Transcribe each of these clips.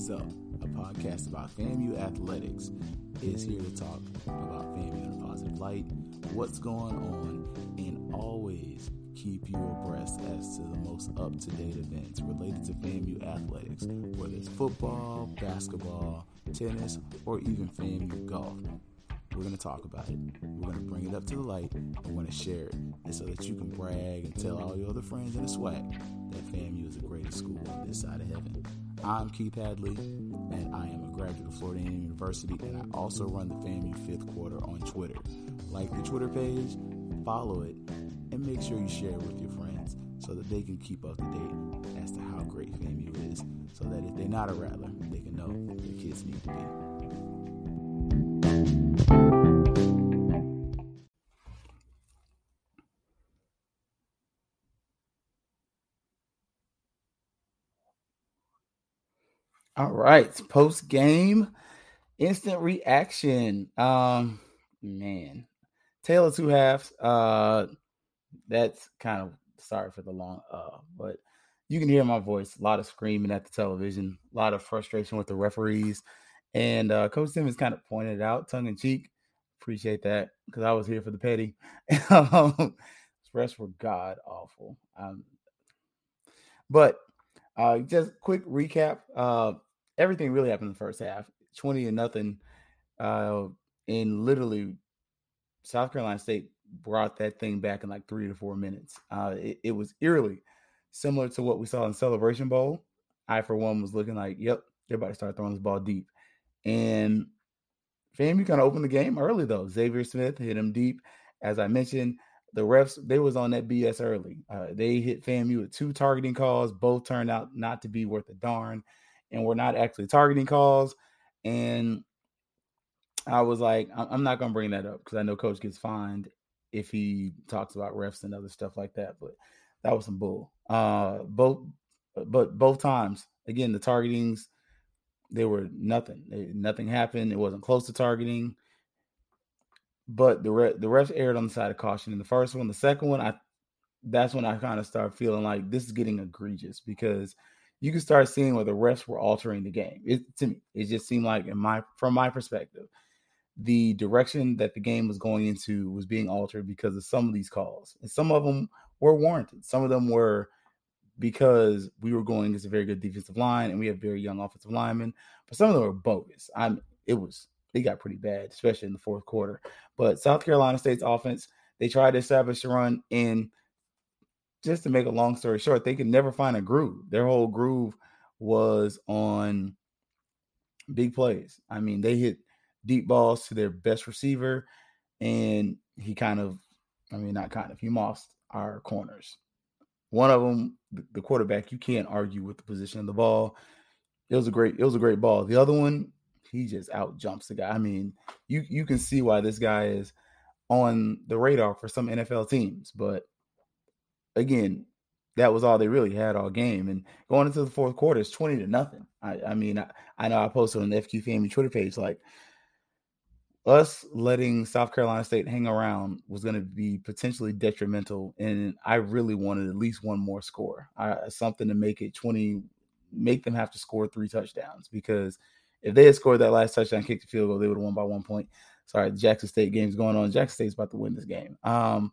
Fangs Up, a podcast about FAMU athletics, is here to talk about FAMU in a positive light, what's going on, and always keep you abreast as to the most up to date events related to FAMU athletics, whether it's football, basketball, tennis, or even FAMU golf. We're going to talk about it. We're going to bring it up to the light. We're going to share it. And so that you can brag and tell all your other friends in the SWAC that FAMU is the greatest school on this side of heaven. I'm Keith Hadley, and I am a graduate of Florida A&M University, and I also run the FAMU fifth quarter on Twitter. Like the Twitter page, follow it, and make sure you share it with your friends so that they can keep up to date as to how great FAMU is, so that if they're not a rattler, they can know their kids need to be. All right, post game instant reaction. Um, man, tale of two halves. Uh, that's kind of sorry for the long uh, but you can hear my voice. A lot of screaming at the television, a lot of frustration with the referees, and uh, Coach Simmons kind of pointed out, tongue in cheek. Appreciate that because I was here for the petty. um, refs were god awful. Um, but uh, just quick recap. Uh, everything really happened in the first half 20 and nothing. Uh, and literally, South Carolina State brought that thing back in like three to four minutes. Uh, it, it was eerily similar to what we saw in Celebration Bowl. I, for one, was looking like, yep, they're about to start throwing this ball deep. And FAMU kind of opened the game early, though. Xavier Smith hit him deep. As I mentioned, the refs, they was on that BS early. Uh, they hit FAMU with two targeting calls. Both turned out not to be worth a darn and we're not actually targeting calls. And I was like, I'm not to bring that up because I know coach gets fined if he talks about refs and other stuff like that. But that was some bull. Uh, both, but both times, again, the targetings, they were nothing. They, nothing happened. It wasn't close to targeting. But the re- the refs erred on the side of caution in the first one. The second one, I that's when I kind of start feeling like this is getting egregious because you can start seeing where the refs were altering the game. It to me, it just seemed like in my from my perspective, the direction that the game was going into was being altered because of some of these calls. And some of them were warranted. Some of them were because we were going against a very good defensive line and we have very young offensive linemen. But some of them were bogus. I'm it was it got pretty bad, especially in the fourth quarter. But South Carolina State's offense, they tried to establish a run in just to make a long story short, they could never find a groove. Their whole groove was on big plays. I mean, they hit deep balls to their best receiver, and he kind of, I mean, not kind of, he mossed our corners. One of them, the quarterback, you can't argue with the position of the ball. It was a great, it was a great ball. The other one, he just out jumps the guy. I mean, you you can see why this guy is on the radar for some NFL teams, but again, that was all they really had all game. And going into the fourth quarter, it's 20 to nothing. I, I mean, I, I, know I posted on the FQ Family Twitter page like us letting South Carolina State hang around was going to be potentially detrimental. And I really wanted at least one more score, I, something to make it 20, make them have to score three touchdowns because if they had scored that last touchdown, kicked the field goal, they would have won by one point. Sorry, Jackson State game's going on. Jackson State's about to win this game. Um,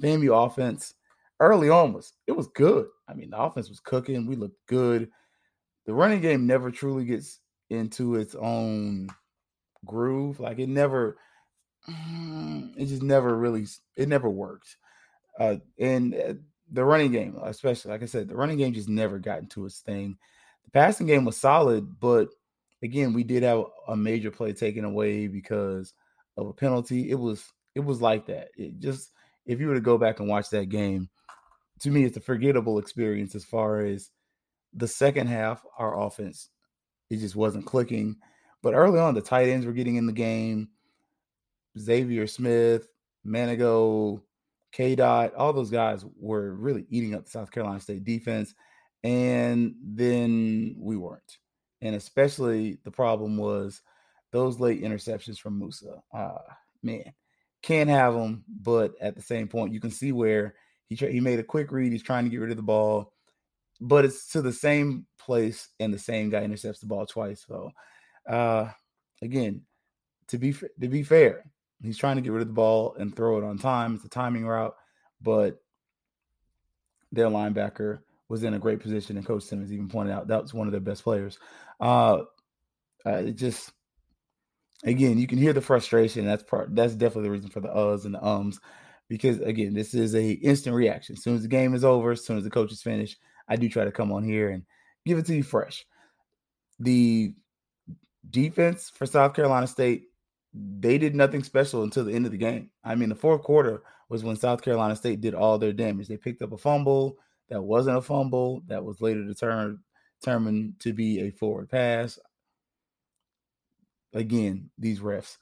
FAMU offense early on was it was good. I mean, the offense was cooking. We looked good. The running game never truly gets into its own groove. Like it never, it just never really, it never worked. Uh, and uh, the running game, especially like I said, the running game just never got into its thing. The passing game was solid, but again, we did have a major play taken away because of a penalty. It was it was like that. It just if you were to go back and watch that game, to me, it's a forgettable experience as far as the second half, our offense, it just wasn't clicking. But early on, the tight ends were getting in the game. Xavier Smith, Manigo, K. Dot, all those guys were really eating up the South Carolina State defense. And then we weren't. And especially the problem was those late interceptions from Moussa. Uh, man, can't have them. But at the same point, you can see where he tra- he made a quick read. He's trying to get rid of the ball. but it's to the same place and the same guy intercepts the ball twice. So, uh, again, to be to be fair, he's trying to get rid of the ball and throw it on time. It's a timing route, but their linebacker was in a great position, and Coach Simmons even pointed out that was one of their best players. Uh, uh, just again, you can hear the frustration. That's part. That's definitely the reason for the uhs and the ums, because again, this is a instant reaction. As soon as the game is over, as soon as the coach is finished, I do try to come on here and give it to you fresh. The defense for South Carolina State, they did nothing special until the end of the game. I mean, the fourth quarter was when South Carolina State did all their damage. They picked up a fumble that wasn't a fumble that was later determined determined to be a forward pass. Again, these refs.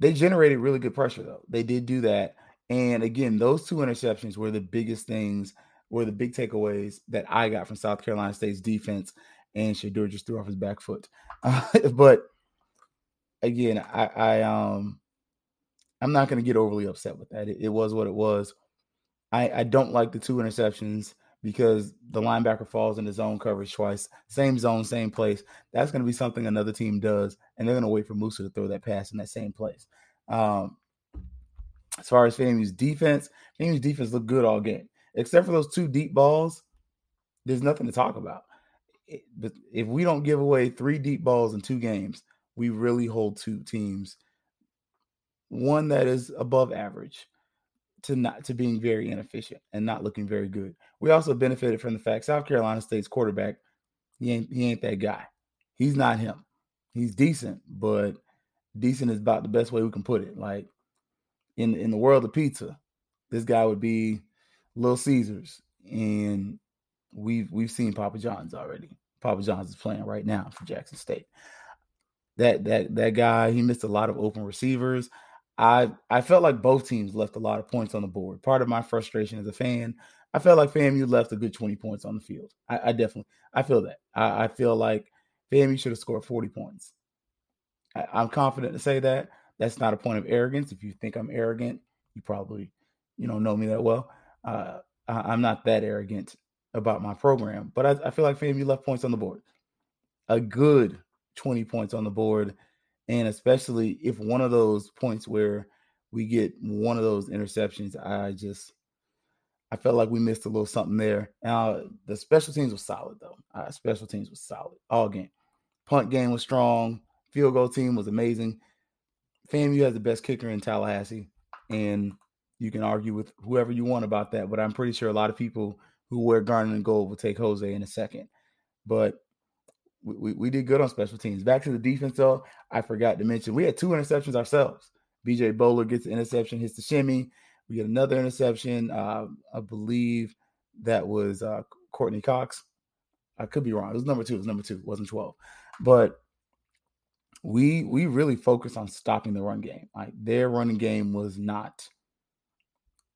They generated really good pressure though. They did do that. And again, those two interceptions were the biggest things, were the big takeaways that I got from South Carolina State's defense. And Shedeur just threw off his back foot. Uh, but again, I, I um I'm not going to get overly upset with that. It, it, was what it was. I, I don't like the two interceptions because the linebacker falls in the zone coverage twice, same zone, same place. That's going to be something another team does, and they're going to wait for Moussa to throw that pass in that same place. Um, as far as FAMU's defense, FAMU's defense looked good all game, except for those two deep balls. There's nothing to talk about. But if we don't give away three deep balls in two games, we really hold two teams one that is above average to not to being very inefficient and not looking very good. We also benefited from the fact South Carolina State's quarterback, he ain't he ain't that guy. He's not him. He's decent, but decent is about the best way we can put it. Like in in the world of pizza, this guy would be Little Caesars, and we've we've seen Papa John's already. Papa John's is playing right now for Jackson State. That that that guy, he missed a lot of open receivers. I I felt like both teams left a lot of points on the board. Part of my frustration as a fan, I felt like FAMU left a good 20 points on the field. I, I definitely I feel that. I, I, feel like FAMU should have scored 40 points. I, I'm confident to say that. That's not a point of arrogance. If you think I'm arrogant, you probably you know know me that well. Uh, I, am not that arrogant about my program, but I, I feel like FAMU left points on the board. A good 20 points on the board and especially if one of those points where we get one of those interceptions, I just I felt like we missed a little something there. Now the special teams was solid though. Uh, special teams was solid all game. Punt game was strong. Field goal team was amazing. FAMU has the best kicker in Tallahassee, and you can argue with whoever you want about that. But I'm pretty sure a lot of people who wear garnet and gold will take Jose in a second. But we, we did good on special teams. Back to the defense, though, I forgot to mention we had two interceptions ourselves. BJ Bowler gets an interception, hits the shimmy. We get another interception. Uh, I believe that was uh, Courtney Cox. I could be wrong. It was number two. It was number two. It wasn't 12. But we we really focused on stopping the run game. Like their running game was not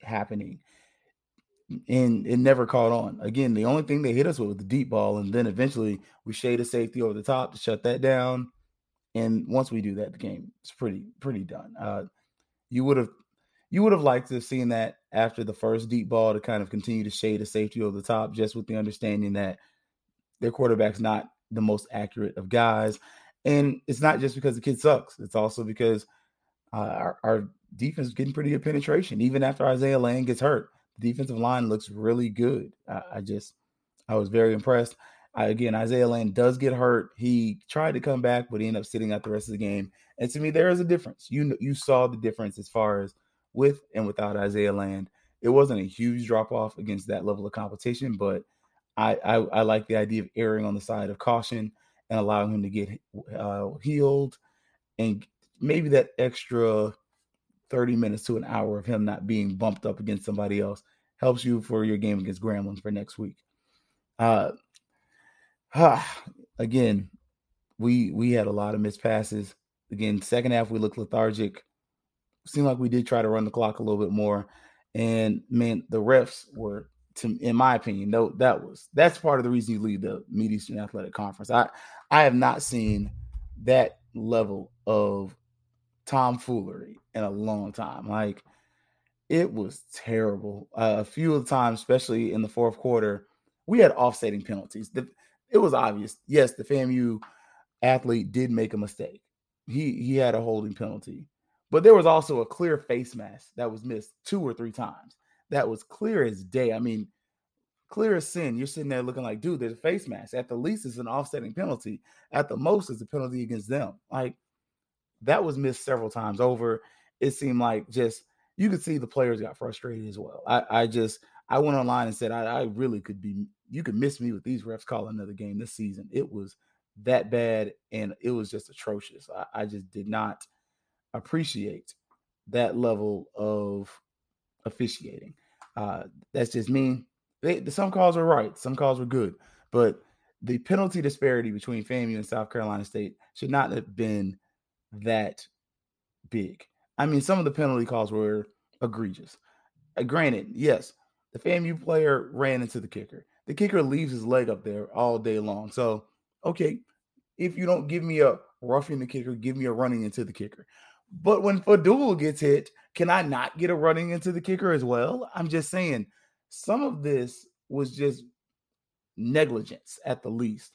happening and it never caught on. Again, the only thing they hit us with was the deep ball, and then eventually we shade a safety over the top to shut that down. And once we do that, the game is pretty pretty done. Uh, you would have you would have liked to have seen that after the first deep ball to kind of continue to shade a safety over the top, just with the understanding that their quarterback's not the most accurate of guys. And it's not just because the kid sucks; it's also because uh, our, our defense is getting pretty good penetration, even after Isaiah Land gets hurt defensive line looks really good. I, I just, I was very impressed. I, again, Isaiah Land does get hurt. He tried to come back, but he ended up sitting out the rest of the game. And to me, there is a difference. You you saw the difference as far as with and without Isaiah Land. It wasn't a huge drop off against that level of competition, but I, I, I like the idea of erring on the side of caution and allowing him to get uh, healed and maybe that extra 30 minutes to an hour of him not being bumped up against somebody else helps you for your game against Grambling for next week. Uh, again, we we had a lot of missed passes. Again, second half we looked lethargic. Seemed like we did try to run the clock a little bit more, and man, the refs were, to, in my opinion, no, that was that's part of the reason you lead the Mid Eastern Athletic Conference. I I have not seen that level of tomfoolery in a long time. Like it was terrible. Uh, a few of the times, especially in the fourth quarter, we had offsetting penalties. The, it was obvious. Yes, the FAMU athlete did make a mistake. He he had a holding penalty, but there was also a clear face mask that was missed two or three times. That was clear as day. I mean, clear as sin. You're sitting there looking like, dude, there's a face mask. At the least, it's an offsetting penalty. At the most, it's a penalty against them. Like that was missed several times over. It seemed like just you could see the players got frustrated as well. I, I just I went online and said I, I really could be you could miss me with these refs calling another game this season. It was that bad and it was just atrocious. I, I just did not appreciate that level of officiating. Uh, that's just me. They, some calls were right, some calls were good, but the penalty disparity between FAMU and South Carolina State should not have been that big. I mean, some of the penalty calls were egregious. Uh, granted, yes, the FAMU player ran into the kicker. The kicker leaves his leg up there all day long. So, okay, if you don't give me a roughing the kicker, give me a running into the kicker. But when Fadul gets hit, can I not get a running into the kicker as well? I'm just saying some of this was just negligence at the least.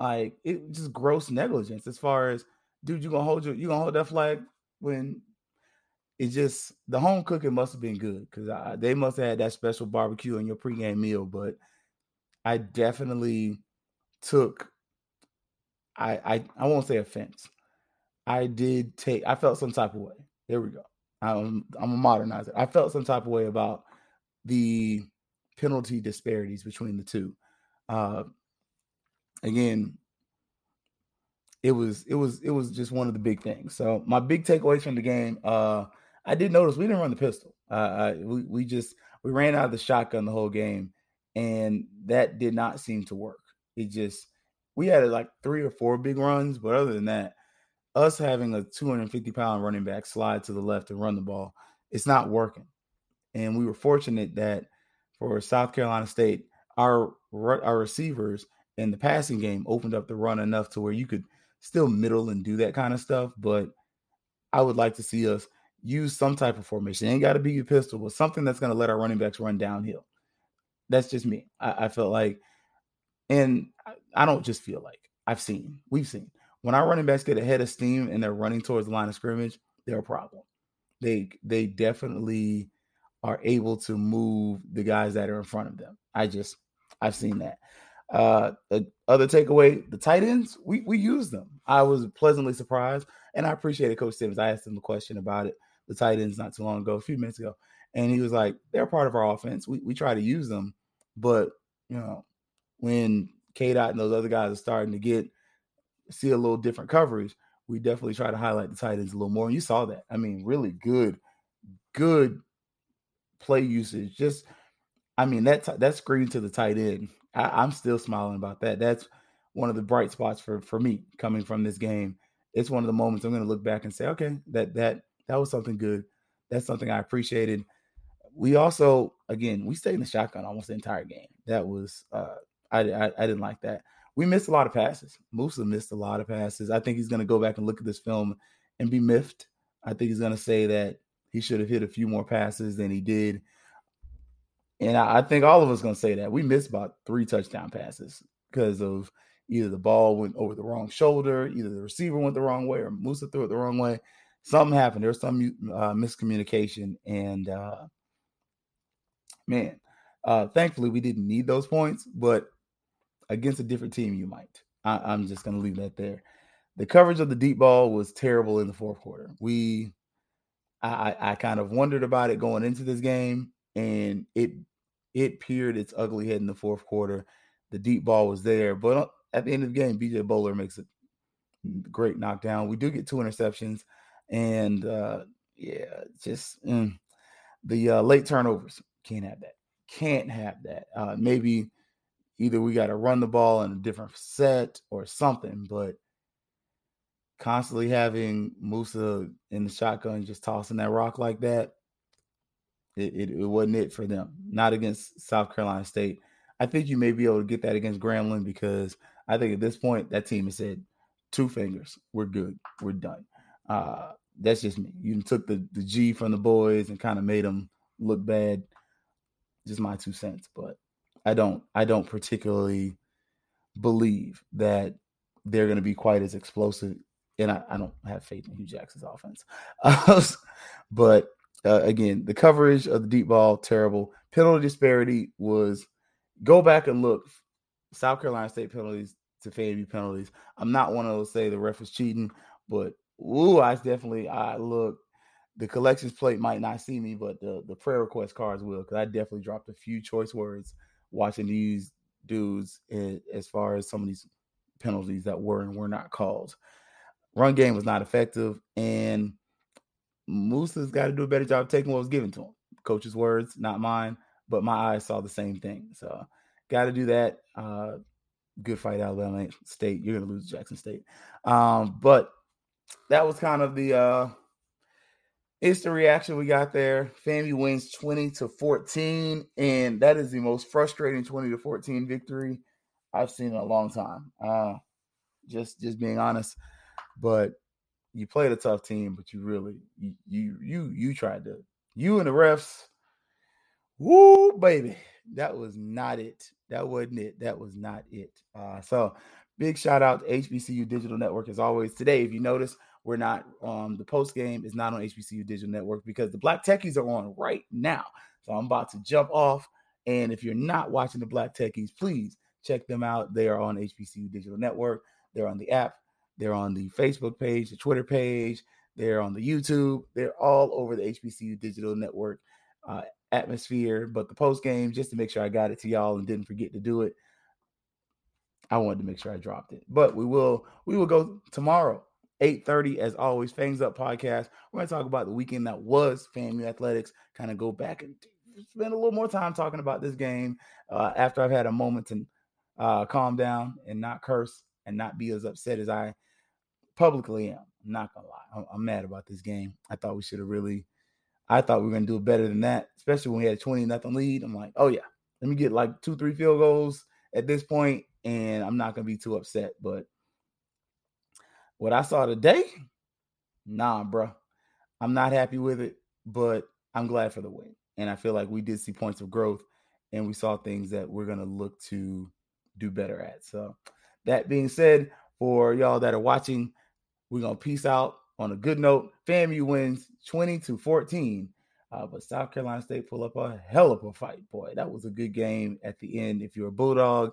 Like it just gross negligence as far as dude, you gonna hold your you gonna hold that flag when it just the home cooking must have been good because they must have had that special barbecue in your pregame meal. But I definitely took I I I won't say offense. I did take I felt some type of way. There we go. I'm I'm gonna modernize it. I felt some type of way about the penalty disparities between the two. Uh, again, it was it was it was just one of the big things. So my big takeaways from the game, uh, I did notice we didn't run the pistol. Uh, we we just we ran out of the shotgun the whole game, and that did not seem to work. It just we had like three or four big runs, but other than that, us having a 250 pound running back slide to the left and run the ball, it's not working. And we were fortunate that for South Carolina State, our our receivers in the passing game opened up the run enough to where you could still middle and do that kind of stuff. But I would like to see us use some type of formation. It ain't got to be a pistol, but something that's going to let our running backs run downhill. That's just me. I, I felt like, and I, I don't just feel like I've seen, we've seen when our running backs get ahead of steam and they're running towards the line of scrimmage, they're a problem. They they definitely are able to move the guys that are in front of them. I just I've seen that. Uh, other takeaway, the tight ends, we we use them. I was pleasantly surprised, and I appreciated Coach Simmons. I asked him a question about it, the tight ends, not too long ago, a few minutes ago, and he was like, "They're part of our offense. We we try to use them, but you know, when K Dot and those other guys are starting to get see a little different coverage, we definitely try to highlight the tight ends a little more. And you saw that. I mean, really good, good play usage. Just, I mean, that that screen to the tight end. I, am still smiling about that. That's one of the bright spots for for me coming from this game. It's one of the moments I'm going to look back and say, okay, that that that was something good. That's something I appreciated. We also, again, we stayed in the shotgun almost the entire game. That was, uh, I, I, I didn't like that we missed a lot of passes. Moussa missed a lot of passes. I think he's going to go back and look at this film and be miffed. I think he's going to say that he should have hit a few more passes than he did. And I, I think all of us to say that we missed about three touchdown passes because of either the ball went over the wrong shoulder, either the receiver went the wrong way, or Moussa threw it the wrong way. Something happened. There was some uh, miscommunication, and uh, man, uh, thankfully we didn't need those points. But against a different team, you might. I, am just to leave that there. The coverage of the deep ball was terrible in the fourth quarter. We, I, I kind of wondered about it going into this game, and it it peered its ugly head in the fourth quarter. The deep ball was there, but at the end of the game, BJ Bowler makes a great knockdown. We do get two interceptions, and uh, yeah, just mm, the uh, late turnovers can't have that. Can't have that. Uh, maybe either we got to run the ball in a different set or something, but constantly having Moussa in the shotgun just tossing that rock like that, it, it, it, wasn't it for them. Not against South Carolina State. I think you may be able to get that against Grambling because I think at this point that team has said two fingers, we're good, we're done. Uh, that's just me. You took the the G from the boys and kind of made them look bad. Just my two cents, but I don't I don't particularly believe that they're going to be quite as explosive. And I, I, don't have faith in Hue Jackson's offense. But uh, again, the coverage of the deep ball terrible. Penalty disparity was go back and look. South Carolina State penalties to FAMU penalties. I'm not one of those say the ref was cheating, but ooh, I definitely I look. The collections plate might not see me, but the the prayer request cards will because I definitely dropped a few choice words watching these dudes as far as some of these penalties that were and were not called. Run game was not effective, and Moussa's got to do a better job taking what was given to him. Coach's words, not mine, but my eyes saw the same thing. So, got to do that. Uh, good fight, Alabama State. You're gonna lose Jackson State, um, but that was kind of the uh, instant reaction we got there. FAMU wins 20 to 14, and that is the most frustrating 20 to 14 victory I've seen in a long time. Uh, just just being honest, but you played a tough team, but you really you you you, you tried to you and the refs. Woo, baby, that was not it. That wasn't it. That was not it. Uh, so big shout out to HBCU Digital Network as always. Today, if you notice, we're not um the post game is not on HBCU Digital Network because the Black Techies are on right now. So I'm about to jump off. And if you're not watching the Black Techies, please check them out. They are on HBCU Digital Network. They're on the app. They're on the Facebook page, the Twitter page. They're on the YouTube. They're all over the HBCU Digital Network uh, atmosphere. But the post game, just to make sure I got it to y'all and didn't forget to do it, I wanted to make sure I dropped it. But we will we will go tomorrow 8:30 as always fangs up podcast we're to talk about the weekend that was FAMU athletics kind of go back and spend a little more time talking about this game uh, after i've had a moment to uh, calm down and not curse and not be as upset as i publicly i'm not gonna lie I'm, mad about this game i thought we should have really i thought we were to do better than that especially when we had a 20 nothing lead i'm like oh yeah let me get like two three field goals at this point and i'm not to be too upset but what I saw today, nah, bro. I'm not happy with it, but I'm glad for the win. And I feel like we did see points of growth and we saw things that we're to look to do better at. So, that being said, for y'all that are watching, we're to peace out on a good note. FAMU wins 20 to 14. Uh, but South Carolina State pull up a hell of a fight, boy. That was a good game at the end. If you're a Bulldog,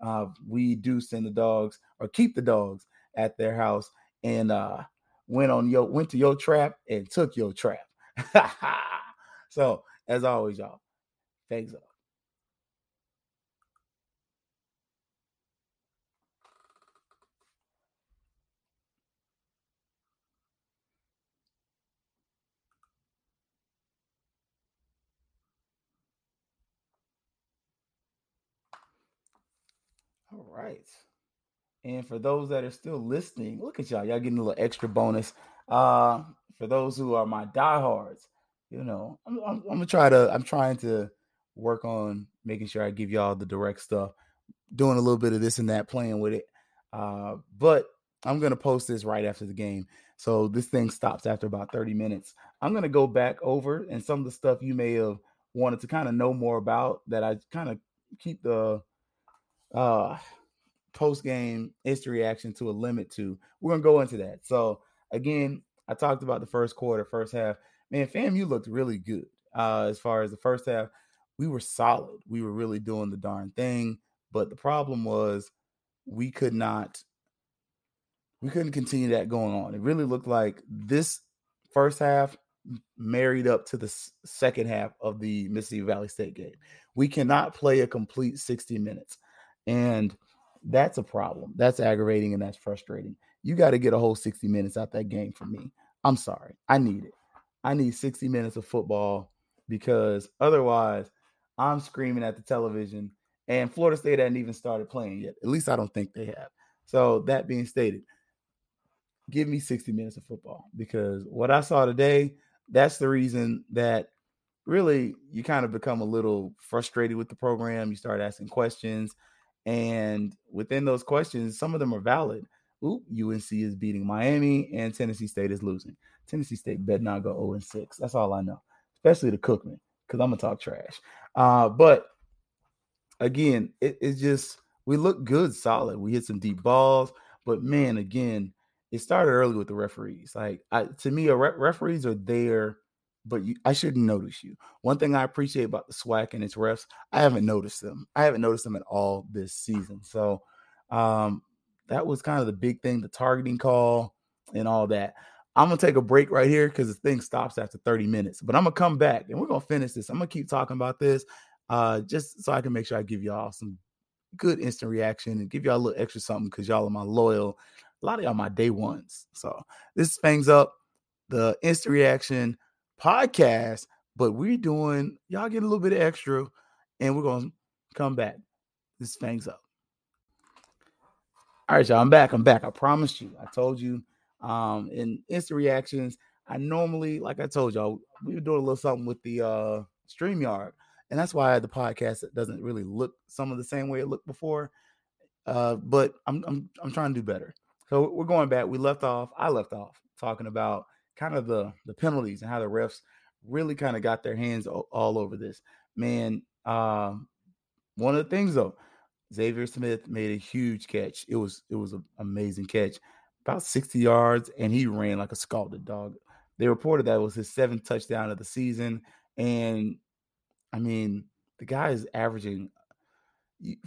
uh, we do send the dogs or keep the dogs at their house and uh went on your went to your trap and took your trap. so as always, y'all, thanks. All right. And for those that are still listening, look at y'all. Y'all getting a little extra bonus. Uh, for those who are my diehards, you know, I'm, I'm, I'm gonna try to. I'm trying to work on making sure I give y'all the direct stuff, doing a little bit of this and that, playing with it. Uh, but I'm gonna post this right after the game, so this thing stops after about 30 minutes. I'm gonna go back over and some of the stuff you may have wanted to kind of know more about that I kind of keep the uh post game instant reaction to a limit to. We're gonna go into that. So again, I talked about the first quarter, first half. Man, fam, you looked really good. Uh, as far as the first half, we were solid. We were really doing the darn thing. But the problem was we could not we couldn't continue that going on. It really looked like this first half married up to the second half of the Mississippi Valley State game. We cannot play a complete 60 minutes. And that's a problem. That's aggravating and that's frustrating. You got to get a whole 60 minutes out that game for me. I'm sorry. I need it. I need 60 minutes of football because otherwise I'm screaming at the television and Florida State hadn't even started playing yet. At least I don't think they have. So that being stated, give me 60 minutes of football because what I saw today, that's the reason that really you kind of become a little frustrated with the program. You start asking questions. And within those questions, some of them are valid. Ooh, UNC is beating Miami and Tennessee State is losing. Tennessee State better not go 0 6. That's all I know, especially the Cookman, because I'm going to talk trash. Uh, but again, it, it's just we look good, solid. We hit some deep balls, but man, again, it started early with the referees. Like I, to me, re- referees are there, but you, I shouldn't notice you. One thing I appreciate about the SWAC and its refs, I haven't noticed them. I haven't noticed them at all this season. So um, that was kind of the big thing, the targeting call and all that. I'm gonna take a break right here because the thing stops after 30 minutes. But I'm gonna come back and we're gonna finish this. I'm gonna keep talking about this, uh, just so I can make sure I give y'all some good instant reaction and give y'all a little extra something because y'all are my loyal. A lot of y'all my day ones. So this fangs up the instant reaction podcast, but we're doing y'all get a little bit of extra, and we're gonna come back. This fangs up. All right, y'all. I'm back. I'm back. I promised you. I told you. Um, in instant reactions, I normally, like I told y'all, we were doing a little something with the uh StreamYard and that's why the podcast doesn't really look some of the same way it looked before. Uh, but I'm I'm I'm trying to do better. So we're going back. We left off. I left off talking about kind of the the penalties and how the refs really kind of got their hands all, over this. Man, um, one of the things though, Xavier Smith made a huge catch. It was it was an amazing catch, about 60 yards, and he ran like a scalded dog. They reported that was his seventh touchdown of the season, and I mean, the guy is averaging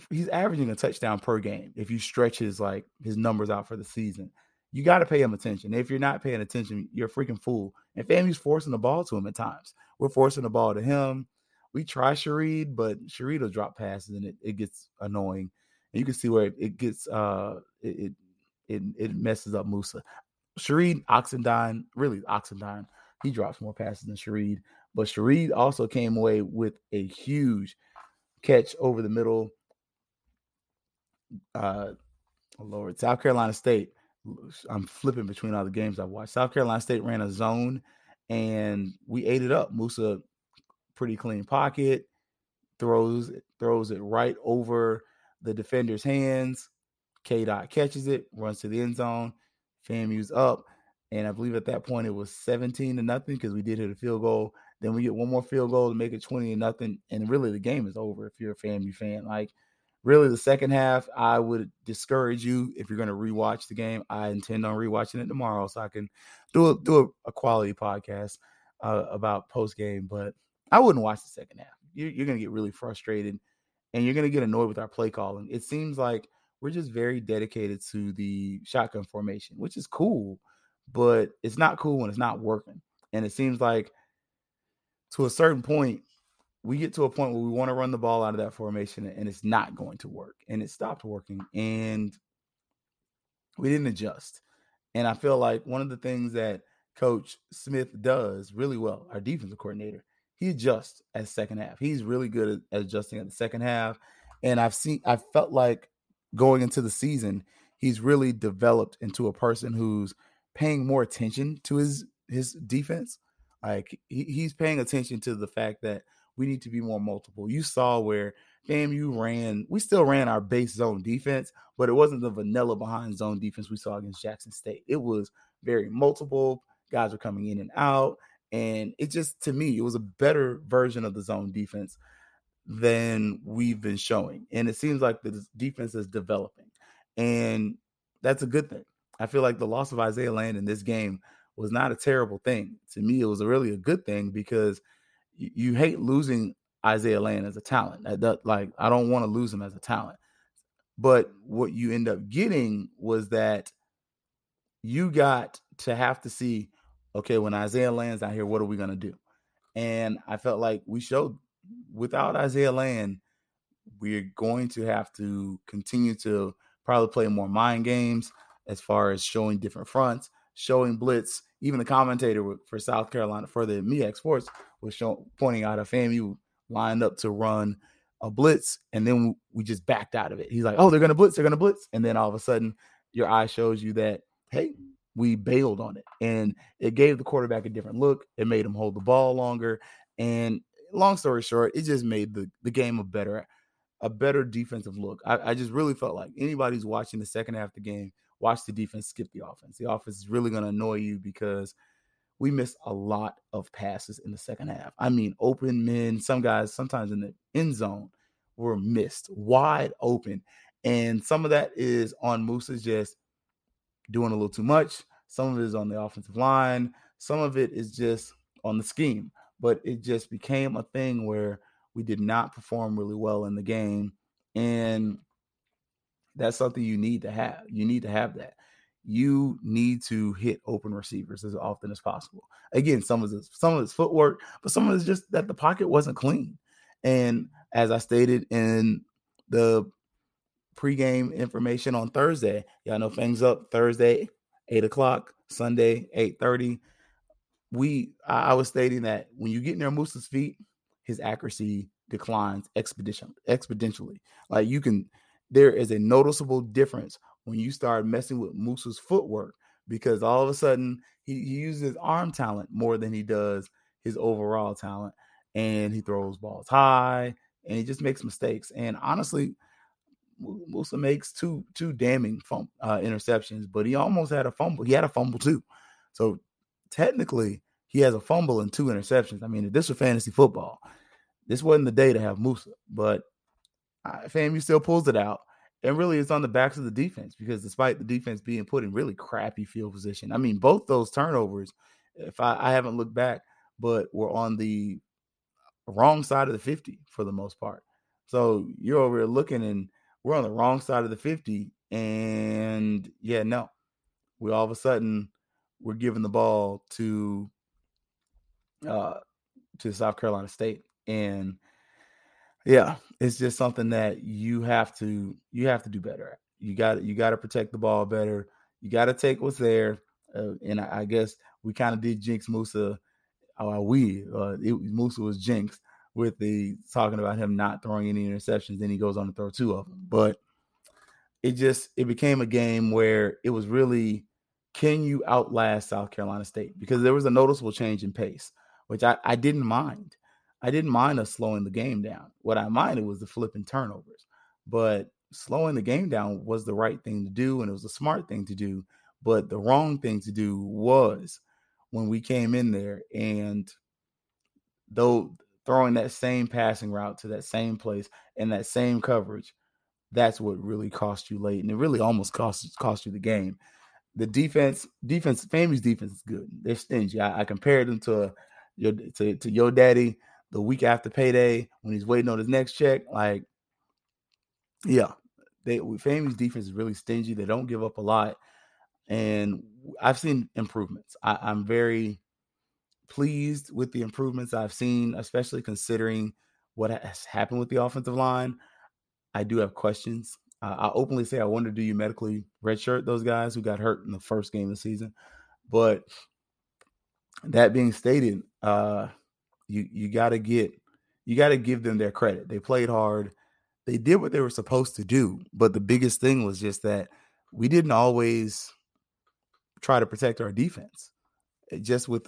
he's averaging a touchdown per game if you stretch his like his numbers out for the season. You got to pay him attention. If you're not paying attention, you're a freaking fool. And FAMU's forcing the ball to him at times. We're forcing the ball to him. We try Shareed, but Shareed will drop passes and it, it gets annoying. And you can see where it, it gets uh it, it it messes up Moussa. Shareed Oxendine, really Oxendine, he drops more passes than Shareed. But Shareed also came away with a huge catch over the middle. Uh, oh Lord, South Carolina State. I'm flipping between all the games I've watched. South Carolina State ran a zone, and we ate it up. Moussa, pretty clean pocket, throws throws it right over the defender's hands. K dot catches it, runs to the end zone. FAMU's up, and I believe at that point it was 17 to nothing because we did hit a field goal. Then we get one more field goal to make it 20 to nothing. And really the game is over if you're a FAMU fan. Like really the second half, I would discourage you if you're going to rewatch the game. I intend on rewatching it tomorrow so I can do a do a, a quality podcast uh, about post game. But I wouldn't watch the second half. You're, you're going to get really frustrated and you're going to get annoyed with our play calling. It seems like we're just very dedicated to the shotgun formation, which is cool, but it's not cool when it's not working. And it seems like to a certain point, we get to a point where we want to run the ball out of that formation and it's not going to work. And it stopped working. And we didn't adjust. And I feel like one of the things that Coach Smith does really well, our defensive coordinator, he adjusts at second half. He's really good at adjusting at the second half. And I've seen, I felt like going into the season, he's really developed into a person who's paying more attention to his his defense like he, he's paying attention to the fact that we need to be more multiple. You saw where FAMU ran, we still ran our base zone defense, but it wasn't the vanilla behind zone defense we saw against Jackson State. It was very multiple. Guys were coming in and out. And it just, to me, it was a better version of the zone defense than we've been showing. And it seems like the defense is developing. And that's a good thing. I feel like the loss of Isaiah Land in this game was not a terrible thing. To me, it was really a good thing because you, you hate losing Isaiah Land as a talent. That, that, like I don't want to lose him as a talent. But what you end up getting was that you got to have to see, okay, when Isaiah Land's out here, what are we gonna do? And I felt like we showed without Isaiah Land, we're going to have to continue to probably play more mind games as far as showing different fronts, showing blitz. Even the commentator for South Carolina for the MEAC Sports was showing, pointing out oh, a FAMU lined up to run a blitz, and then we just backed out of it. He's like, "Oh, they're gonna blitz, they're gonna blitz," and then all of a sudden, your eye shows you that, hey, we bailed on it, and it gave the quarterback a different look. It made him hold the ball longer, and long story short, it just made the the game a better a better defensive look. I, I just really felt like anybody's watching the second half of the game watch the defense skip the offense. The offense is really going to annoy you because we missed a lot of passes in the second half. I mean, open men, some guys sometimes in the end zone. were missed wide open. And some of that is on Moose's just doing a little too much. Some of it is on the offensive line. Some of it is just on the scheme. But it just became a thing where we did not perform really well in the game. And that's something you need to have. You need to have that. You need to hit open receivers as often as possible. Again, some of this, some of it's footwork, but some of it's just that the pocket wasn't clean. And as I stated in the pregame information on Thursday, y'all know Fangs Up Thursday, eight o'clock, Sunday, eight thirty. We I was stating that when you get near Moose's feet, his accuracy declines exponentially. Exponentially, like you can, there is a noticeable difference when you start messing with Moose's footwork because all of a sudden he, he uses arm talent more than he does his overall talent, and he throws balls high and he just makes mistakes. And honestly, Moussa makes two two damning fum- uh, interceptions, but he almost had a fumble. He had a fumble too, so technically he has a fumble and two interceptions. I mean, if this was fantasy football, this wasn't the day to have Moussa, but FAMU still pulls it out. And really, it's on the backs of the defense because despite the defense being put in really crappy field position, I mean, both those turnovers, if I, I haven't looked back, but were on the wrong side of the 50 for the most part. So you're over here looking and we're on the wrong side of the 50. And yeah, no, we all of a sudden we're giving the ball to uh to South Carolina State. And yeah, it's just something that you have to you have to do better at. You got you got to protect the ball better. You got to take what's there. Uh, and I, I, guess we kind of did jinx Moussa. Uh, we uh, it, Moussa was jinxed with the talking about him not throwing any interceptions. Then he goes on to throw two of them. But it just it became a game where it was really can you outlast South Carolina State because there was a noticeable change in pace, which I, I didn't mind. I didn't mind us slowing the game down. What I minded was the flipping turnovers, but slowing the game down was the right thing to do and it was a smart thing to do. But the wrong thing to do was when we came in there and though throwing that same passing route to that same place and that same coverage, that's what really cost you late. And it really almost cost cost you the game. The defense, defense, FAMU's defense is good. They're stingy. I, I compared them to your to, to your daddy the week after payday when he's waiting on his next check. Like, yeah, they FAMU's defense is really stingy. They don't give up a lot, and I've seen improvements. I, I'm very pleased with the improvements I've seen, especially considering what has happened with the offensive line. I do have questions. Uh, I openly say I wonder do you medically redshirt those guys who got hurt in the first game of the season? But that being stated, uh, you you got to get you got to give them their credit. They played hard. They did what they were supposed to do. But the biggest thing was just that we didn't always try to protect our defense. It just with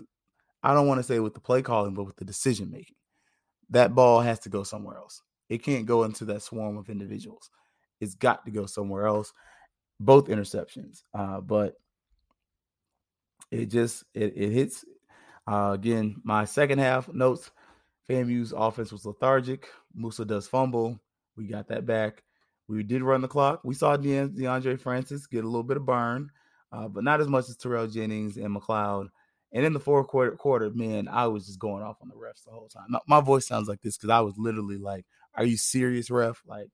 I don't want to say with the play calling, but with the decision making. That ball has to go somewhere else. It can't go into that swarm of individuals. It's got to go somewhere else. Both interceptions, uh, but it just it, it hits uh, again, my second half notes FAMU's offense was lethargic. Moussa does fumble. We got that back. We did run the clock. We saw De- Deondre Francis get a little bit of burn, uh, but not as much as Terrell Jennings and McLeod. And in the fourth quarter, quarter, man, I was just going off on the refs the whole time. My, my voice sounds like this because I was literally like, "Are you serious, ref?" Like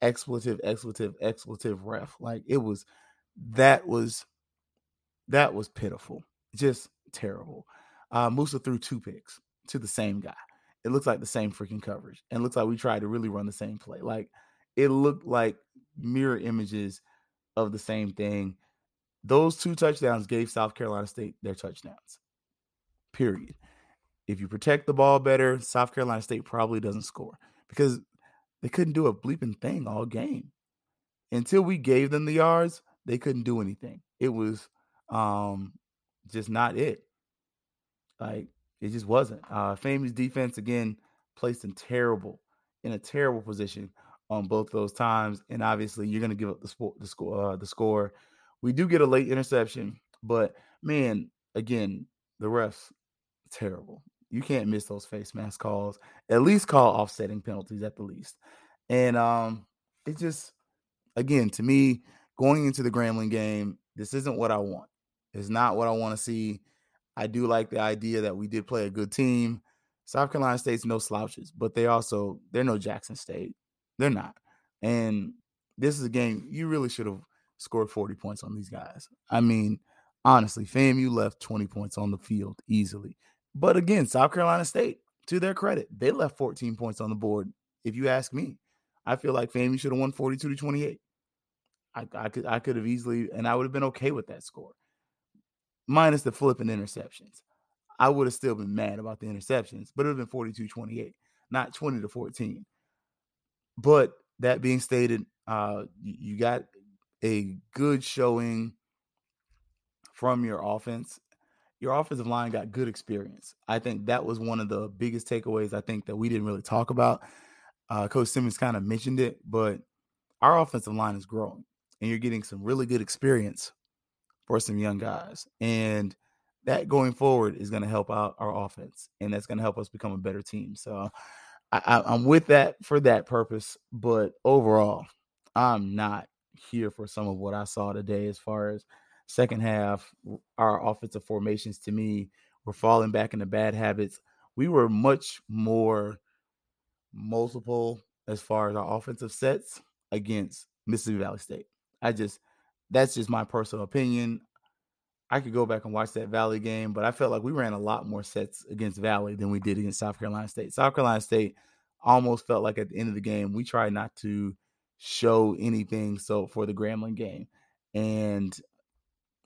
expletive, expletive, expletive, ref. Like it was. That was that was pitiful. Just terrible. Uh, Moussa threw two picks to the same guy. It looks like the same freaking coverage. And looks like we tried to really run the same play. Like it looked like mirror images of the same thing. Those two touchdowns gave South Carolina State their touchdowns. Period. If you protect the ball better, South Carolina State probably doesn't score because they couldn't do a bleeping thing all game. Until we gave them the yards, they couldn't do anything. It was um, just not it. Like it just wasn't. Uh FAMU's defense again placed in terrible, in a terrible position on both those times, and obviously you're going to give up the, sport, the score. Uh, the score. We do get a late interception, but man, again, the refs terrible. You can't miss those face mask calls. At least call offsetting penalties at the least. And um, it just again to me going into the Grambling game, this isn't what I want. It's not what I want to see. I do like the idea that we did play a good team. South Carolina State's no slouches, but they also they're no Jackson State. They're not. And this is a game you really should have scored 40 points on these guys. I mean, honestly, fam, you left 20 points on the field easily. But again, South Carolina State, to their credit, they left 14 points on the board. If you ask me, I feel like FAMU should have won 42 to 28. I, I could I could have easily, and I would have been okay with that score, minus the flipping interceptions. I would have still been mad about the interceptions, but it would have been 42 28, not 20 to 14. But that being stated, uh, you got a good showing from your offense. Your offensive line got good experience. I think that was one of the biggest takeaways. I think that we didn't really talk about. Uh, Coach Simmons kind of mentioned it, but our offensive line is growing, and you're getting some really good experience for some young guys. And that going forward is going to help out our offense, and that's going to help us become a better team. So I, I'm with that for that purpose, but overall, I'm not here for some of what I saw today as far as second half. Our offensive formations to me were falling back into bad habits. We were much more multiple as far as our offensive sets against Mississippi Valley State. I just that's just my personal opinion. I could go back and watch that Valley game, but I felt like we ran a lot more sets against Valley than we did against South Carolina State. South Carolina State almost felt like at the end of the game, we tried not to show anything so for the Grambling game. And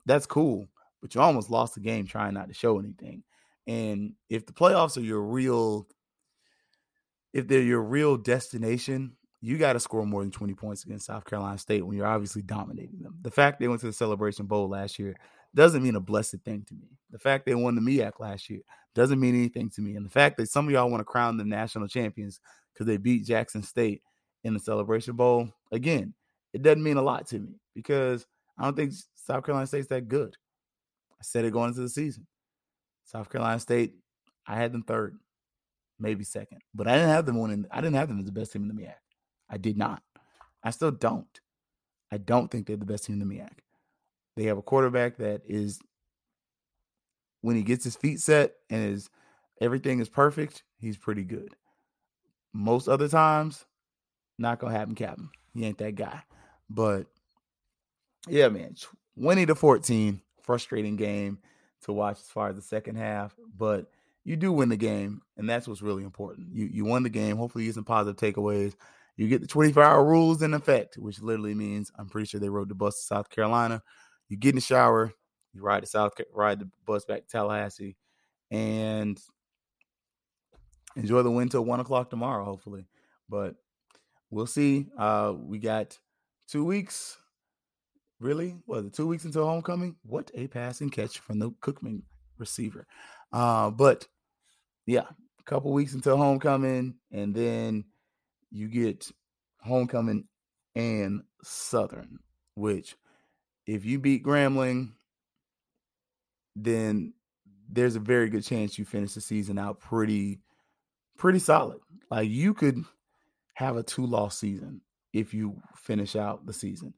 that's cool, but you almost lost the game trying not to show anything. And if the playoffs are your real if they're your real destination, you got to score more than 20 points against South Carolina State when you're obviously dominating them. The fact they went to the Celebration Bowl last year doesn't mean a blessed thing to me. The fact they won the MEAC last year doesn't mean anything to me. And the fact that some of y'all want to crown the national champions because they beat Jackson State in the Celebration Bowl, again, it doesn't mean a lot to me because I don't think South Carolina State's that good. I said it going into the season. South Carolina State, I had them third, maybe second, but I didn't have them winning. I didn't have them as the best team in the MEAC. I did not. I still don't. I don't think they're the best team in the MEAC. They have a quarterback that is, when he gets his feet set and is everything is perfect, he's pretty good. Most other times, not gonna happen, Captain. He ain't that guy. But yeah, man, twenty to fourteen, frustrating game to watch as far as the second half. But you do win the game, and that's what's really important. You you won the game. Hopefully, you get some positive takeaways. You get the 24 hour rules in effect, which literally means I'm pretty sure they rode the bus to South Carolina. You get in the shower, you ride the South ride the bus back to Tallahassee, and enjoy the win till one o'clock tomorrow, hopefully. But we'll see. Uh, we got two weeks. Really? Was it two weeks until homecoming? What a pass and catch from the Cookman receiver. Uh, but yeah, a couple weeks until homecoming, and then you get homecoming and Southern, which if you beat Grambling, then there's a very good chance you finish the season out pretty pretty solid. Like you could have a two loss season if you finish out the season,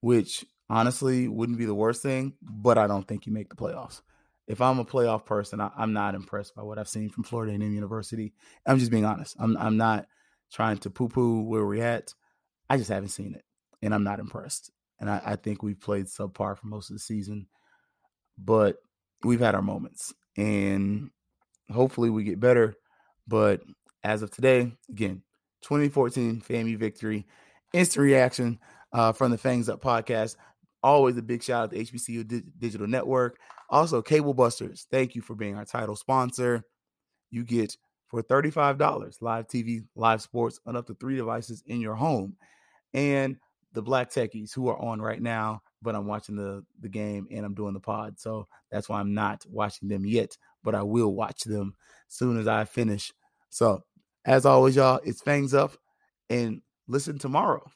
which honestly wouldn't be the worst thing, but I don't think you make the playoffs. If I'm a playoff person, I, am not impressed by what I've seen from Florida A&M University. I'm just being honest. I'm I'm not trying to poo poo where we're at. I just haven't seen it, and I'm not impressed. And I, I think we've played subpar for most of the season, but we've had our moments, and hopefully we get better. But as of today, again, 2014 FAMU victory. Instant reaction uh, from the Fangs Up podcast. Always a big shout out to HBCU Di- Digital Network. Also, Cable Busters. Thank you for being our title sponsor. You get for $35 live TV, live sports on up to three devices in your home. And the Black Techies who are on right now, but I'm watching the, the game and I'm doing the pod. So that's why I'm not watching them yet, but I will watch them soon as I finish. So as always, y'all, it's Fangs Up. And listen tomorrow.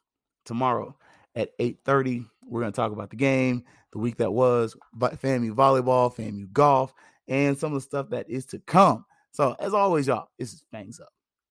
Tomorrow at 8:30. We're gonna talk about the game, the week that was, but FAMU volleyball, FAMU golf, and some of the stuff that is to come. So as always, y'all, this is Fangs Up.